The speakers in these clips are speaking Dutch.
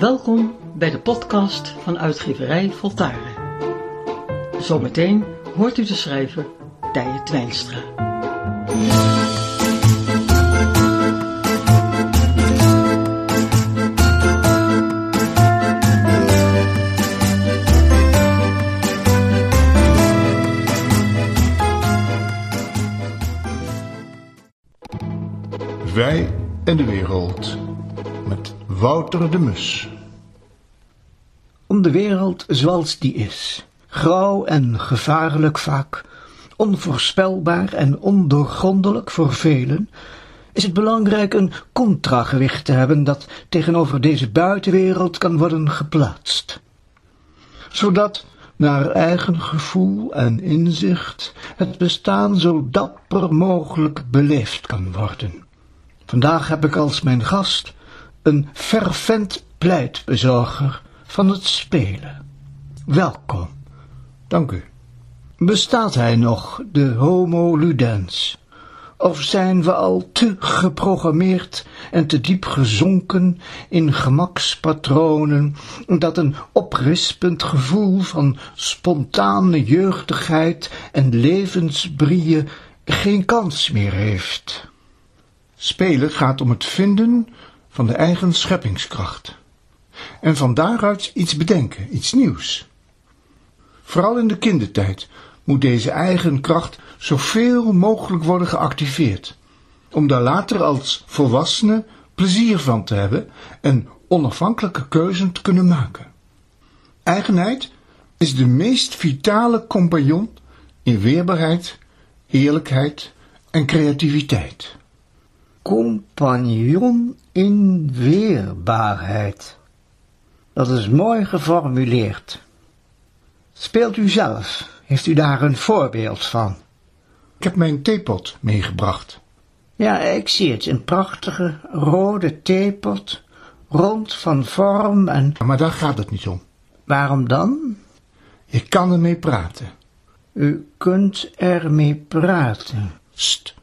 Welkom bij de podcast van uitgeverij Voltaren. Zometeen hoort u de schrijver Tije Twijnstra. Wij en de wereld Wouter de Mus. Om de wereld zoals die is, grauw en gevaarlijk vaak, onvoorspelbaar en ondoorgrondelijk voor velen, is het belangrijk een contragewicht te hebben dat tegenover deze buitenwereld kan worden geplaatst. Zodat, naar eigen gevoel en inzicht, het bestaan zo dapper mogelijk beleefd kan worden. Vandaag heb ik als mijn gast een fervent pleitbezorger van het spelen. Welkom. Dank u. Bestaat hij nog, de homo ludens? Of zijn we al te geprogrammeerd en te diep gezonken in gemakspatronen, dat een oprispend gevoel van spontane jeugdigheid en levensbrieën geen kans meer heeft? Spelen gaat om het vinden van de eigen scheppingskracht. En van daaruit iets bedenken, iets nieuws. Vooral in de kindertijd moet deze eigen kracht zoveel mogelijk worden geactiveerd, om daar later als volwassene plezier van te hebben en onafhankelijke keuzen te kunnen maken. Eigenheid is de meest vitale compagnon in weerbaarheid, eerlijkheid en creativiteit compagnon in weerbaarheid. Dat is mooi geformuleerd. Speelt u zelf? Heeft u daar een voorbeeld van? Ik heb mijn theepot meegebracht. Ja, ik zie het. Een prachtige rode theepot, rond van vorm en... Maar daar gaat het niet om. Waarom dan? Je kan ermee praten. U kunt ermee praten. St.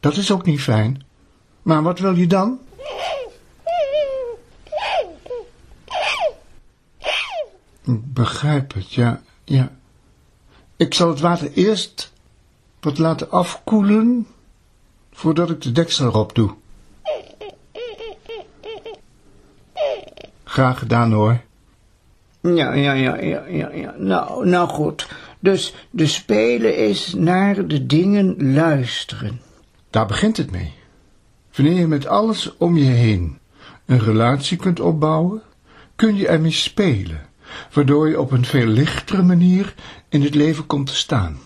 Dat is ook niet fijn. Maar wat wil je dan? Ik begrijp het, ja, ja. Ik zal het water eerst wat laten afkoelen, voordat ik de deksel erop doe. Graag gedaan hoor. Ja, ja, ja, ja, ja, ja. Nou, nou goed. Dus de spelen is naar de dingen luisteren. Daar begint het mee. Wanneer je met alles om je heen een relatie kunt opbouwen, kun je ermee spelen, waardoor je op een veel lichtere manier in het leven komt te staan.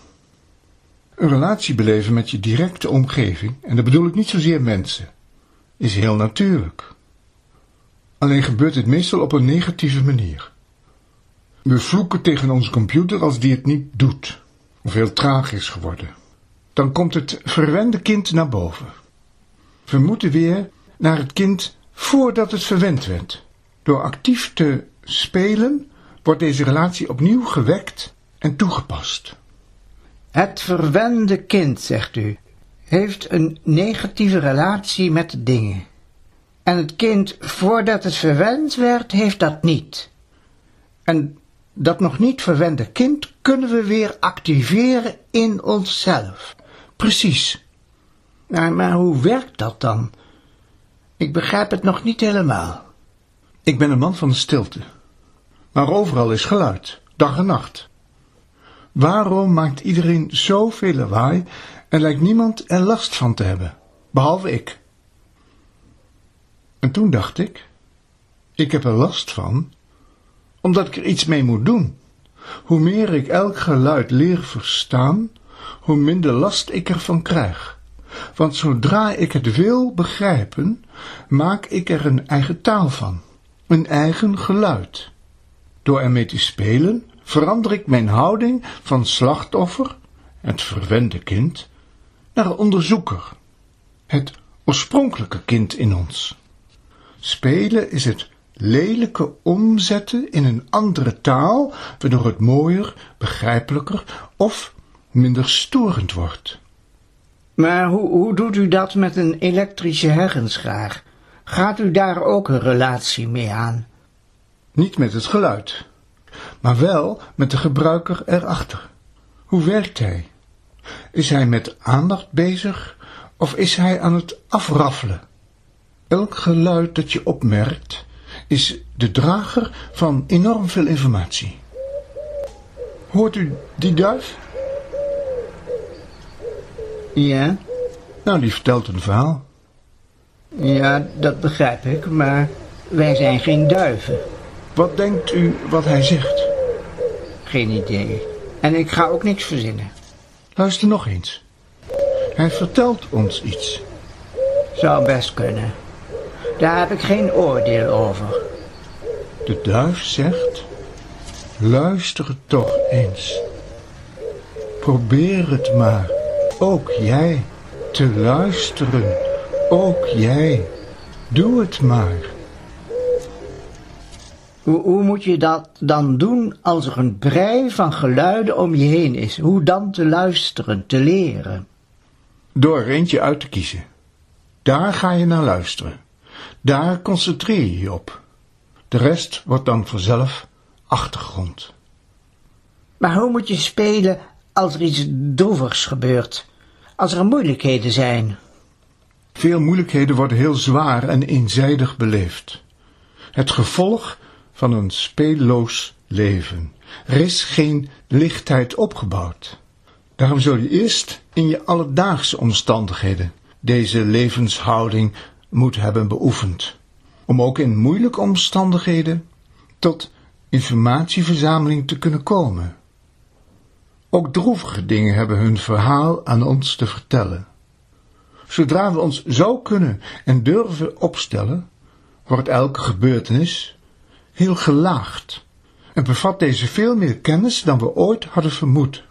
Een relatie beleven met je directe omgeving, en dat bedoel ik niet zozeer mensen, is heel natuurlijk. Alleen gebeurt het meestal op een negatieve manier. We vloeken tegen onze computer als die het niet doet, of heel traag is geworden. Dan komt het verwende kind naar boven. We moeten weer naar het kind voordat het verwend werd. Door actief te spelen wordt deze relatie opnieuw gewekt en toegepast. Het verwende kind, zegt u, heeft een negatieve relatie met dingen. En het kind, voordat het verwend werd, heeft dat niet. En dat nog niet verwende kind kunnen we weer activeren in onszelf. Precies. Maar, hoe werkt dat dan? Ik begrijp het nog niet helemaal. Ik ben een man van de stilte. Maar overal is geluid, dag en nacht. Waarom maakt iedereen zoveel lawaai en lijkt niemand er last van te hebben, behalve ik? En toen dacht ik, ik heb er last van omdat ik er iets mee moet doen. Hoe meer ik elk geluid leer verstaan, hoe minder last ik ervan krijg. Want zodra ik het wil begrijpen, maak ik er een eigen taal van, een eigen geluid. Door ermee te spelen, verander ik mijn houding van slachtoffer, het verwende kind, naar onderzoeker, het oorspronkelijke kind in ons. Spelen is het lelijke omzetten in een andere taal, waardoor het mooier, begrijpelijker of minder storend wordt. Maar hoe, hoe doet u dat met een elektrische hersenschaar? Gaat u daar ook een relatie mee aan? Niet met het geluid, maar wel met de gebruiker erachter. Hoe werkt hij? Is hij met aandacht bezig of is hij aan het afraffelen? Elk geluid dat je opmerkt is de drager van enorm veel informatie. Hoort u die duif? Ja, Nou, die vertelt een verhaal. ja, dat begrijp ik, maar wij zijn geen duiven. Wat denkt u wat hij zegt? Geen idee. En ik ga ook niks verzinnen. Luister nog eens. Hij vertelt ons iets. Zou best kunnen. Daar heb ik geen oordeel over. De duif zegt: Luister toch eens. Probeer het maar. Ook jij. Te luisteren. Ook jij. Doe het maar. Hoe, hoe moet je dat dan doen als er een brei van geluiden om je heen is? Hoe dan te luisteren, te leren? Door er eentje uit te kiezen. Daar ga je naar luisteren. Daar concentreer je je op. De rest wordt dan vanzelf achtergrond. Maar hoe moet je spelen als er iets droevigs gebeurt? Als er moeilijkheden zijn? Veel moeilijkheden worden heel zwaar en eenzijdig beleefd. Het gevolg van een speelloos leven. Er is geen lichtheid opgebouwd. Daarom zul je eerst in je alledaagse omstandigheden deze levenshouding moet hebben beoefend. Om ook in moeilijke omstandigheden tot informatieverzameling te kunnen komen. Ook droevige dingen hebben hun verhaal aan ons te vertellen. Zodra we ons zo kunnen en durven opstellen, wordt elke gebeurtenis heel gelaagd en bevat deze veel meer kennis dan we ooit hadden vermoed.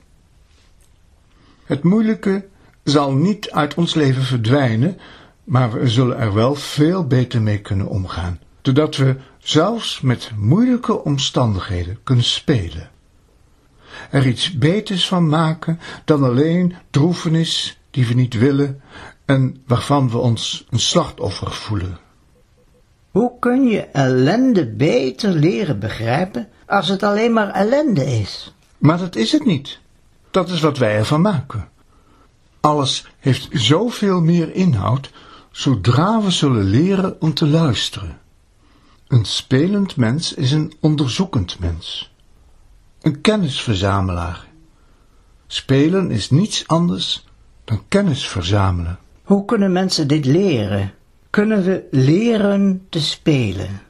Het moeilijke zal niet uit ons leven verdwijnen, maar we zullen er wel veel beter mee kunnen omgaan, doordat we zelfs met moeilijke omstandigheden kunnen spelen. Er iets beters van maken dan alleen droefenis die we niet willen en waarvan we ons een slachtoffer voelen. Hoe kun je ellende beter leren begrijpen als het alleen maar ellende is? Maar dat is het niet. Dat is wat wij ervan maken. Alles heeft zoveel meer inhoud zodra we zullen leren om te luisteren. Een spelend mens is een onderzoekend mens. Een kennisverzamelaar. Spelen is niets anders dan kennis verzamelen. Hoe kunnen mensen dit leren? Kunnen we leren te spelen?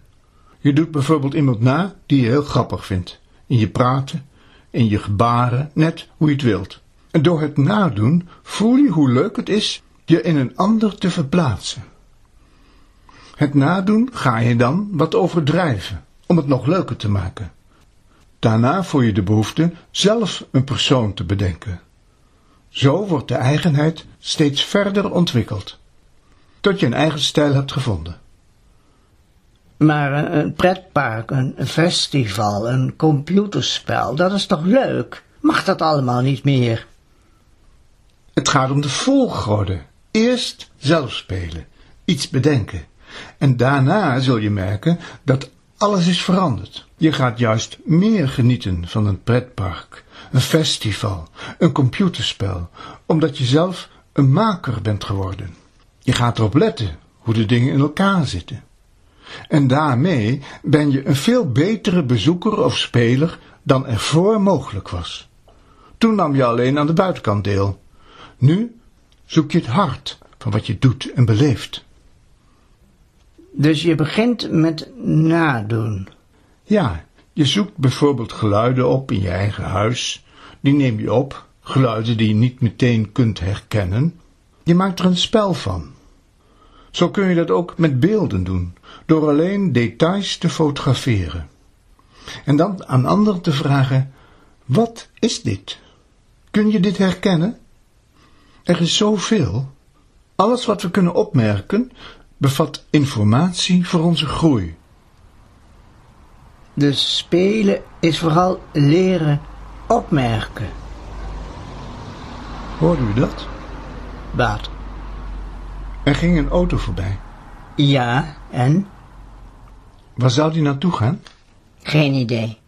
Je doet bijvoorbeeld iemand na die je heel grappig vindt. In je praten, in je gebaren, net hoe je het wilt. En door het nadoen voel je hoe leuk het is je in een ander te verplaatsen. Het nadoen ga je dan wat overdrijven, om het nog leuker te maken. Daarna voel je de behoefte zelf een persoon te bedenken. Zo wordt de eigenheid steeds verder ontwikkeld, tot je een eigen stijl hebt gevonden. Maar een, pretpark, een festival, een computerspel, dat is toch leuk? Mag dat allemaal niet meer? Het gaat om de volgorde. Eerst zelf spelen, iets bedenken. En daarna zul je merken dat alles is veranderd. Je gaat juist meer genieten van een pretpark, een festival, een computerspel, omdat je zelf een maker bent geworden. Je gaat erop letten hoe de dingen in elkaar zitten. En daarmee ben je een veel betere bezoeker of speler dan ervoor mogelijk was. Toen nam je alleen aan de buitenkant deel. Nu zoek je het hart van wat je doet en beleeft. Dus je begint met nadoen. Ja, je zoekt bijvoorbeeld geluiden op in je eigen huis. Die neem je op, geluiden die je niet meteen kunt herkennen. Je maakt er een spel van. Zo kun je dat ook met beelden doen, door alleen details te fotograferen. En dan aan anderen te vragen, wat is dit? Kun je dit herkennen? Er is zoveel. Alles wat we kunnen opmerken bevat informatie voor onze groei. Dus spelen is vooral leren opmerken. Hoorde u dat? Wat? Er ging een auto voorbij. Ja, en? Waar zou die naartoe gaan? Geen idee.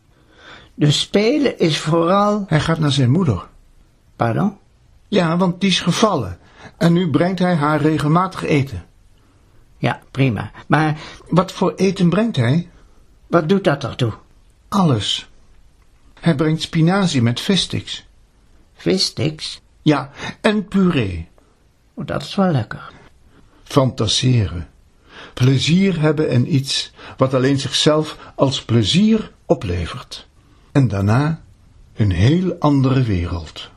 Dus spelen is vooral... Hij gaat naar zijn moeder. Pardon? Ja, want die is gevallen. En nu brengt hij haar regelmatig eten. Ja, prima. Maar Wat voor eten brengt hij? wat doet dat ertoe? Alles. Hij brengt spinazie met vissticks. Vissticks? Ja, en puree. Oh, dat is wel lekker. Fantaseren. Plezier hebben in iets wat alleen zichzelf als plezier oplevert. En daarna een heel andere wereld.